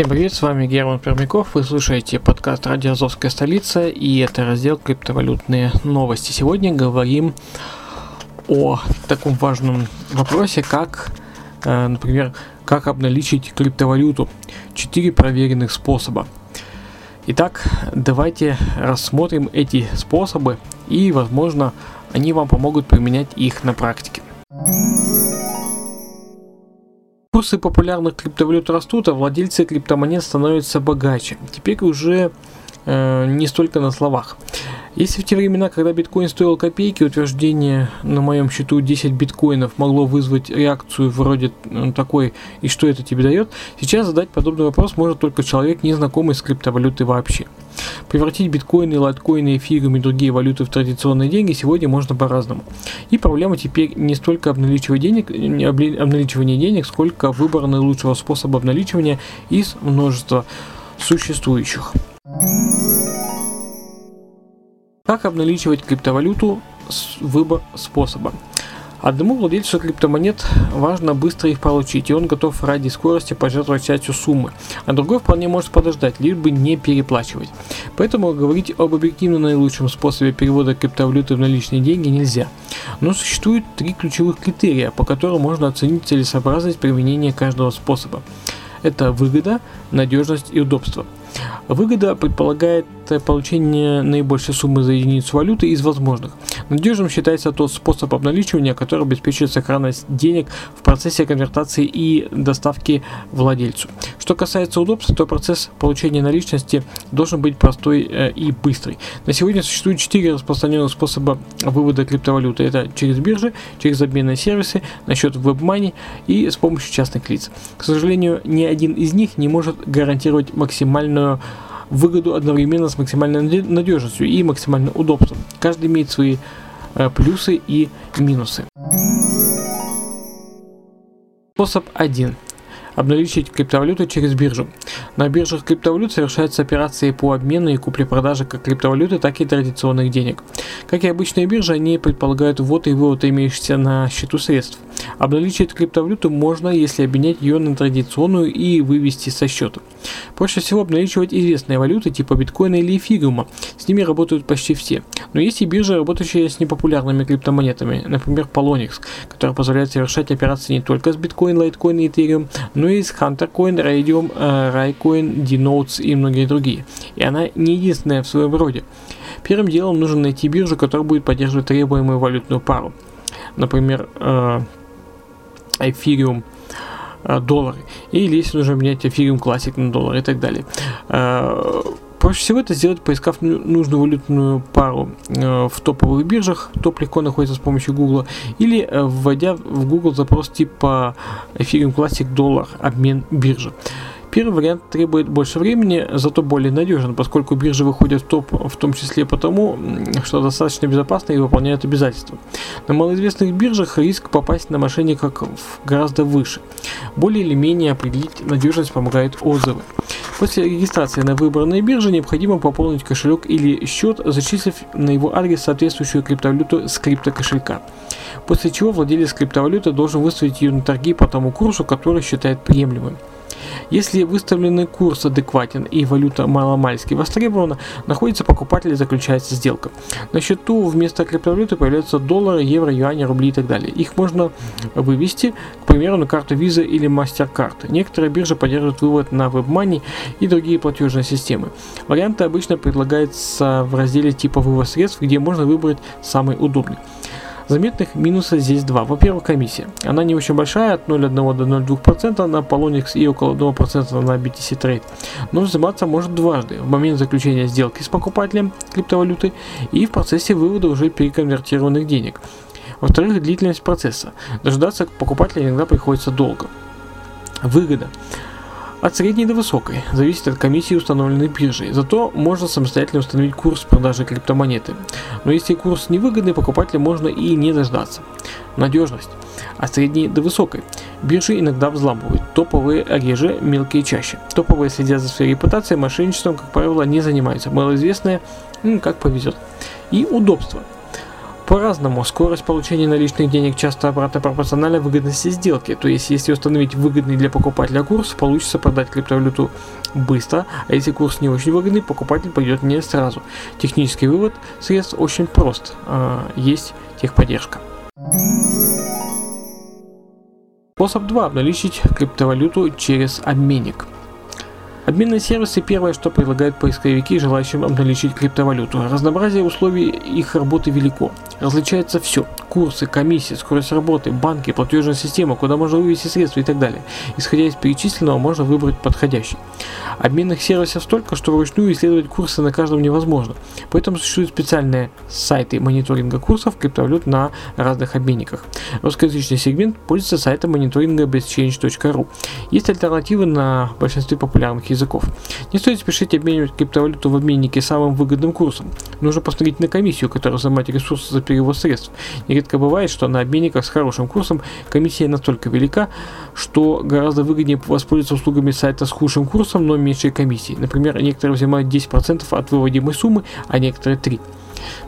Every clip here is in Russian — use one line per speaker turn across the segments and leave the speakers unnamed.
Всем привет, с вами Герман Пермяков, вы слушаете подкаст «Радио Азовская столица» и это раздел «Криптовалютные новости». Сегодня говорим о таком важном вопросе, как, э, например, как обналичить криптовалюту. Четыре проверенных способа. Итак, давайте рассмотрим эти способы и, возможно, они вам помогут применять их на практике. Курсы популярных криптовалют растут, а владельцы криптомонет становятся богаче. Теперь уже э, не столько на словах. Если в те времена, когда биткоин стоил копейки, утверждение на моем счету 10 биткоинов могло вызвать реакцию вроде э, такой «И что это тебе дает?», сейчас задать подобный вопрос может только человек, не знакомый с криптовалютой вообще. Превратить биткоины, лайткоины, эфиры и другие валюты в традиционные деньги сегодня можно по-разному. И проблема теперь не столько обналичивания денег, обналичивания денег, сколько выбора наилучшего способа обналичивания из множества существующих. Как обналичивать криптовалюту? С- Выбор способа. Одному владельцу криптомонет важно быстро их получить, и он готов ради скорости пожертвовать частью суммы, а другой вполне может подождать, лишь бы не переплачивать. Поэтому говорить об объективно наилучшем способе перевода криптовалюты в наличные деньги нельзя. Но существует три ключевых критерия, по которым можно оценить целесообразность применения каждого способа. Это выгода, надежность и удобство. Выгода предполагает получение наибольшей суммы за единицу валюты из возможных. Надежным считается тот способ обналичивания, который обеспечивает сохранность денег в процессе конвертации и доставки владельцу. Что касается удобства, то процесс получения наличности должен быть простой э, и быстрый. На сегодня существует четыре распространенных способа вывода криптовалюты. Это через биржи, через обменные сервисы, на счет WebMoney и с помощью частных лиц. К сожалению, ни один из них не может гарантировать максимальную выгоду одновременно с максимальной наде- надежностью и максимальным удобством. Каждый имеет свои э, плюсы и минусы. Способ 1. Обналичить криптовалюту через биржу. На биржах криптовалют совершаются операции по обмену и купле-продаже как криптовалюты, так и традиционных денег. Как и обычные биржи, они предполагают ввод и вывод имеющихся на счету средств. Обналичить криптовалюту можно, если обменять ее на традиционную и вывести со счета. Проще всего обналичивать известные валюты типа биткоина или эфириума. С ними работают почти все. Но есть и биржи, работающие с непопулярными криптомонетами, например Polonix, которая позволяет совершать операции не только с биткоин, лайткоин и этериум, но и с Huntercoin, Radium, э, Raycoin, Denotes и многие другие. И она не единственная в своем роде. Первым делом нужно найти биржу, которая будет поддерживать требуемую валютную пару. Например, э, Ethereum э, доллары. Или если нужно менять Ethereum Classic на доллар и так далее. Проще всего это сделать, поискав ну- нужную валютную пару э, в топовых биржах. Топ легко находится с помощью Google. Или э, вводя в Google запрос типа Ethereum Classic доллар обмен биржи. Первый вариант требует больше времени, зато более надежен, поскольку биржи выходят в топ в том числе потому, что достаточно безопасны и выполняют обязательства. На малоизвестных биржах риск попасть на мошенников гораздо выше. Более или менее определить надежность помогают отзывы. После регистрации на выбранной бирже необходимо пополнить кошелек или счет, зачислив на его адрес соответствующую криптовалюту с криптокошелька. После чего владелец криптовалюты должен выставить ее на торги по тому курсу, который считает приемлемым. Если выставленный курс адекватен и валюта маломальски востребована, находится покупатель и заключается сделка. На счету вместо криптовалюты появляются доллары, евро, юани, рубли и так далее. Их можно вывести, к примеру, на карту Visa или MasterCard. Некоторые биржи поддерживают вывод на WebMoney и другие платежные системы. Варианты обычно предлагаются в разделе типа вывод средств, где можно выбрать самый удобный. Заметных минусов здесь два. Во-первых, комиссия. Она не очень большая, от 0,1 до 0,2% на Polonix и около 1% на BTC Trade. Но взиматься может дважды. В момент заключения сделки с покупателем криптовалюты и в процессе вывода уже переконвертированных денег. Во-вторых, длительность процесса. Дождаться покупателя иногда приходится долго. Выгода. От средней до высокой, зависит от комиссии, установленной биржей. Зато можно самостоятельно установить курс продажи криптомонеты. Но если курс невыгодный, покупателя можно и не дождаться. Надежность. От средней до высокой. Биржи иногда взламывают. Топовые реже, мелкие чаще. Топовые следят за своей репутацией, мошенничеством, как правило, не занимаются. Малоизвестные, как повезет. И удобство. По-разному. Скорость получения наличных денег часто обратно пропорциональна выгодности сделки. То есть, если установить выгодный для покупателя курс, получится продать криптовалюту быстро, а если курс не очень выгодный, покупатель пойдет не сразу. Технический вывод средств очень прост. А, есть техподдержка. Способ 2. Обналичить криптовалюту через обменник. Обменные сервисы – первое, что предлагают поисковики, желающим обналичить криптовалюту. Разнообразие условий их работы велико. Различается все – курсы, комиссии, скорость работы, банки, платежная система, куда можно вывести средства и так далее. Исходя из перечисленного, можно выбрать подходящий. Обменных сервисов столько, что вручную исследовать курсы на каждом невозможно. Поэтому существуют специальные сайты мониторинга курсов криптовалют на разных обменниках. Русскоязычный сегмент пользуется сайтом мониторинга bestchange.ru. Есть альтернативы на большинстве популярных языков. Не стоит спешить обменивать криптовалюту в обменнике самым выгодным курсом. Нужно посмотреть на комиссию, которая занимает ресурсы за перевод средств. Нередко бывает, что на обменниках с хорошим курсом комиссия настолько велика, что гораздо выгоднее воспользоваться услугами сайта с худшим курсом, но меньшей комиссией. Например, некоторые взимают 10% от выводимой суммы, а некоторые 3%.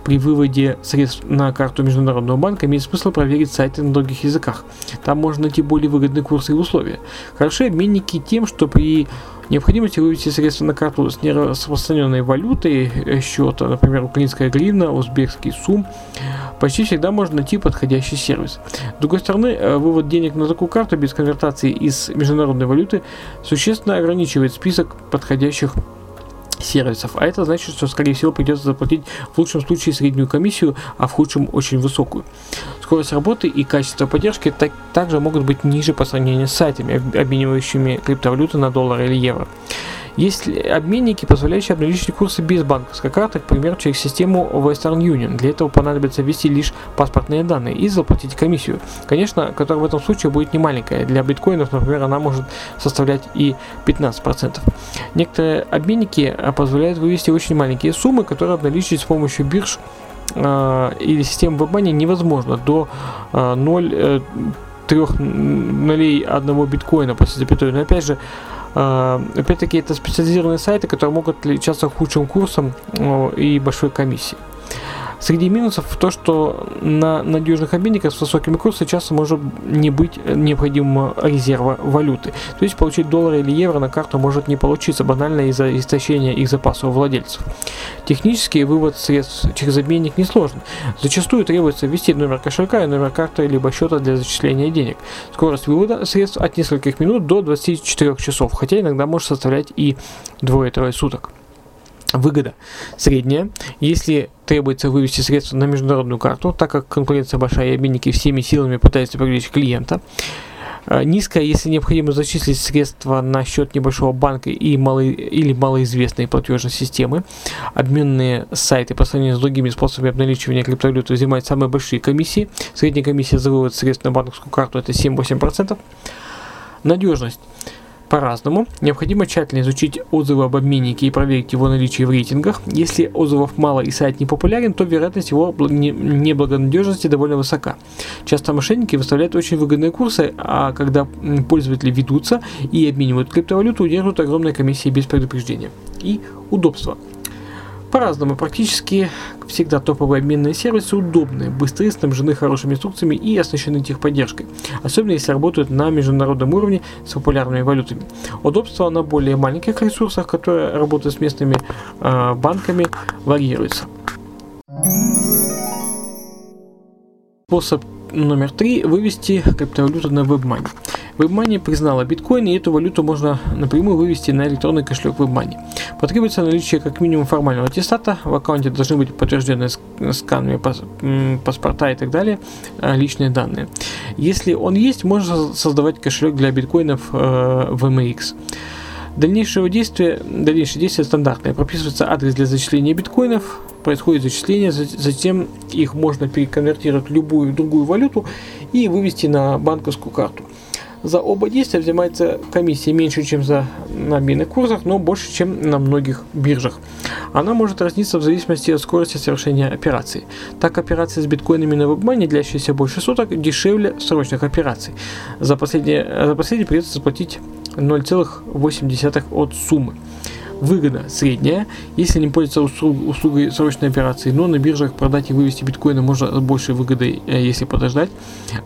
При выводе средств на карту Международного банка имеет смысл проверить сайты на других языках. Там можно найти более выгодные курсы и условия. Хороши обменники тем, что при необходимости вывести средства на карту с нераспространенной валютой э, счета, например, украинская гривна, узбекский сум, почти всегда можно найти подходящий сервис. С другой стороны, э, вывод денег на такую карту без конвертации из международной валюты существенно ограничивает список подходящих сервисов, а это значит, что скорее всего придется заплатить в лучшем случае среднюю комиссию, а в худшем очень высокую. Скорость работы и качество поддержки так, также могут быть ниже по сравнению с сайтами, обменивающими криптовалюты на доллары или евро. Есть обменники, позволяющие обналичить курсы без банковской карты, к примеру, через систему Western Union. Для этого понадобится ввести лишь паспортные данные и заплатить комиссию. Конечно, которая в этом случае будет не маленькая. Для биткоинов, например, она может составлять и 15%. Некоторые обменники а, позволяют вывести очень маленькие суммы, которые обналичить с помощью бирж э, или систем WebMoney невозможно до э, 0 э, трех нулей одного биткоина после запятой. Но опять же, а, опять-таки, это специализированные сайты, которые могут отличаться худшим курсом и большой комиссией. Среди минусов то, что на надежных обменниках с высокими курсами часто может не быть необходимого резерва валюты. То есть получить доллары или евро на карту может не получиться банально из-за истощения их запасов у владельцев. Технически вывод средств через обменник несложен. Зачастую требуется ввести номер кошелька и номер карты либо счета для зачисления денег. Скорость вывода средств от нескольких минут до 24 часов, хотя иногда может составлять и двое-трое суток. Выгода средняя. Если требуется вывести средства на международную карту, так как конкуренция большая и обменники всеми силами пытаются привлечь клиента. Э, низкая, если необходимо зачислить средства на счет небольшого банка и мало, или малоизвестной платежной системы. Обменные сайты по сравнению с другими способами обналичивания криптовалюты взимают самые большие комиссии. Средняя комиссия за вывод средств на банковскую карту это 7-8%. Надежность по-разному. Необходимо тщательно изучить отзывы об обменнике и проверить его наличие в рейтингах. Если отзывов мало и сайт не популярен, то вероятность его неблагонадежности довольно высока. Часто мошенники выставляют очень выгодные курсы, а когда пользователи ведутся и обменивают криптовалюту, удерживают огромные комиссии без предупреждения. И удобство. По-разному, практически всегда топовые обменные сервисы удобны, быстрые, снабжены хорошими инструкциями и оснащены техподдержкой, особенно если работают на международном уровне с популярными валютами. Удобство на более маленьких ресурсах, которые работают с местными э, банками, варьируется. Способ номер три – вывести криптовалюту на WebMoney. WebMoney признала биткоин, и эту валюту можно напрямую вывести на электронный кошелек WebMoney. Потребуется наличие как минимум формального аттестата, в аккаунте должны быть подтверждены сканами паспорта и так далее, а, личные данные. Если он есть, можно создавать кошелек для биткоинов э, в MX. Дальнейшего действия, дальнейшее действие стандартное. Прописывается адрес для зачисления биткоинов, происходит зачисление, затем их можно переконвертировать в любую другую валюту и вывести на банковскую карту. За оба действия взимается комиссия меньше, чем за на обменных курсах, но больше, чем на многих биржах. Она может разниться в зависимости от скорости совершения операций. Так, операции с биткоинами на вебмане, длящиеся больше суток, дешевле срочных операций. За последние, за последние придется заплатить 0,8 от суммы выгода средняя, если не пользоваться услуг, услугой срочной операции, но на биржах продать и вывести биткоины можно с большей выгодой, э, если подождать.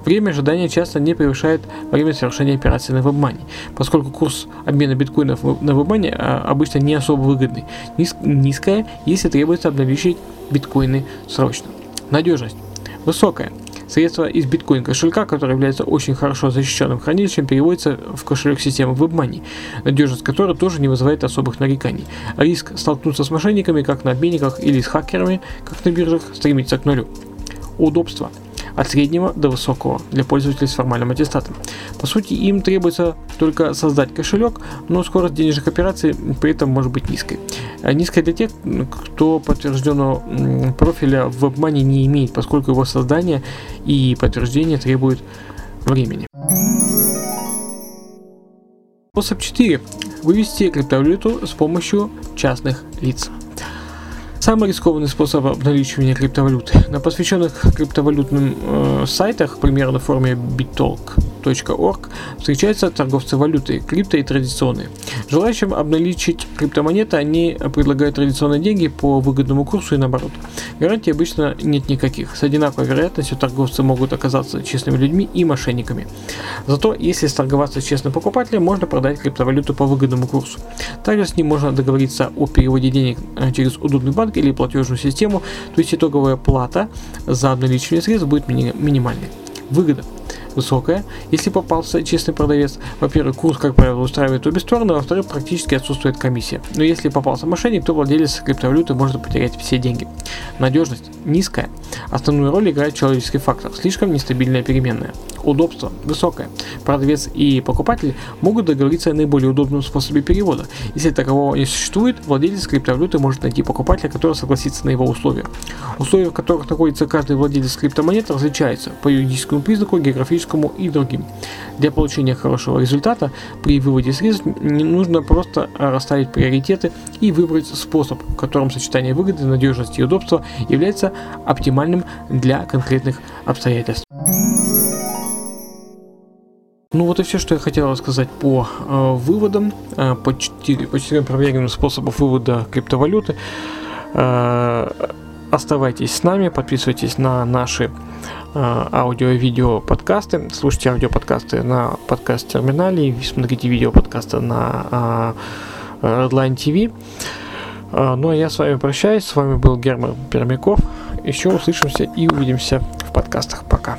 Время ожидания часто не превышает время совершения операции на вебмане, поскольку курс обмена биткоинов на вебмане э, обычно не особо выгодный, Низ, низкая, если требуется обналичить биткоины срочно. Надежность высокая. Средства из биткоин кошелька, который является очень хорошо защищенным хранилищем, переводится в кошелек системы WebMoney, надежность которой тоже не вызывает особых нареканий. Риск столкнуться с мошенниками, как на обменниках или с хакерами, как на биржах, стремится к нулю. Удобство от среднего до высокого для пользователей с формальным аттестатом. По сути, им требуется только создать кошелек, но скорость денежных операций при этом может быть низкой. А низкая для тех, кто подтвержденного профиля в WebMoney не имеет, поскольку его создание и подтверждение требуют времени. Способ 4. Вывести криптовалюту с помощью частных лиц. Самый рискованный способ обналичивания криптовалюты. На посвященных криптовалютным э, сайтах, примерно на форме BitTalk, Org встречаются торговцы валюты, крипто и традиционные. Желающим обналичить криптомонеты они предлагают традиционные деньги по выгодному курсу и наоборот. Гарантий обычно нет никаких. С одинаковой вероятностью торговцы могут оказаться честными людьми и мошенниками. Зато если сторговаться с честным покупателем, можно продать криптовалюту по выгодному курсу. Также с ним можно договориться о переводе денег э, через удобный банк или платежную систему, то есть итоговая плата за обналичивание средств будет мини- минимальной. Выгода высокая, если попался честный продавец. Во-первых, курс, как правило, устраивает обе стороны, а во-вторых, практически отсутствует комиссия. Но если попался мошенник, то владелец криптовалюты может потерять все деньги. Надежность низкая. Основную роль играет человеческий фактор, слишком нестабильная переменная. Удобство высокое. Продавец и покупатель могут договориться о наиболее удобном способе перевода. Если такового не существует, владелец криптовалюты может найти покупателя, который согласится на его условия. Условия, в которых находится каждый владелец криптомонет, различаются по юридическому признаку, географическому и другим. Для получения хорошего результата при выводе средств не нужно просто расставить приоритеты и выбрать способ, в котором сочетание выгоды, надежности и удобства является оптимальным для конкретных обстоятельств. Ну вот и все, что я хотел рассказать по э, выводам, э, по, 4, по 4 проверенным способам вывода криптовалюты. Э, оставайтесь с нами, подписывайтесь на наши э, аудио и видео подкасты, слушайте аудио подкасты на подкаст-терминале, смотрите видео подкасты на э, Redline TV. Э, ну а я с вами прощаюсь, с вами был Герман Пермяков. Еще услышимся и увидимся в подкастах. Пока.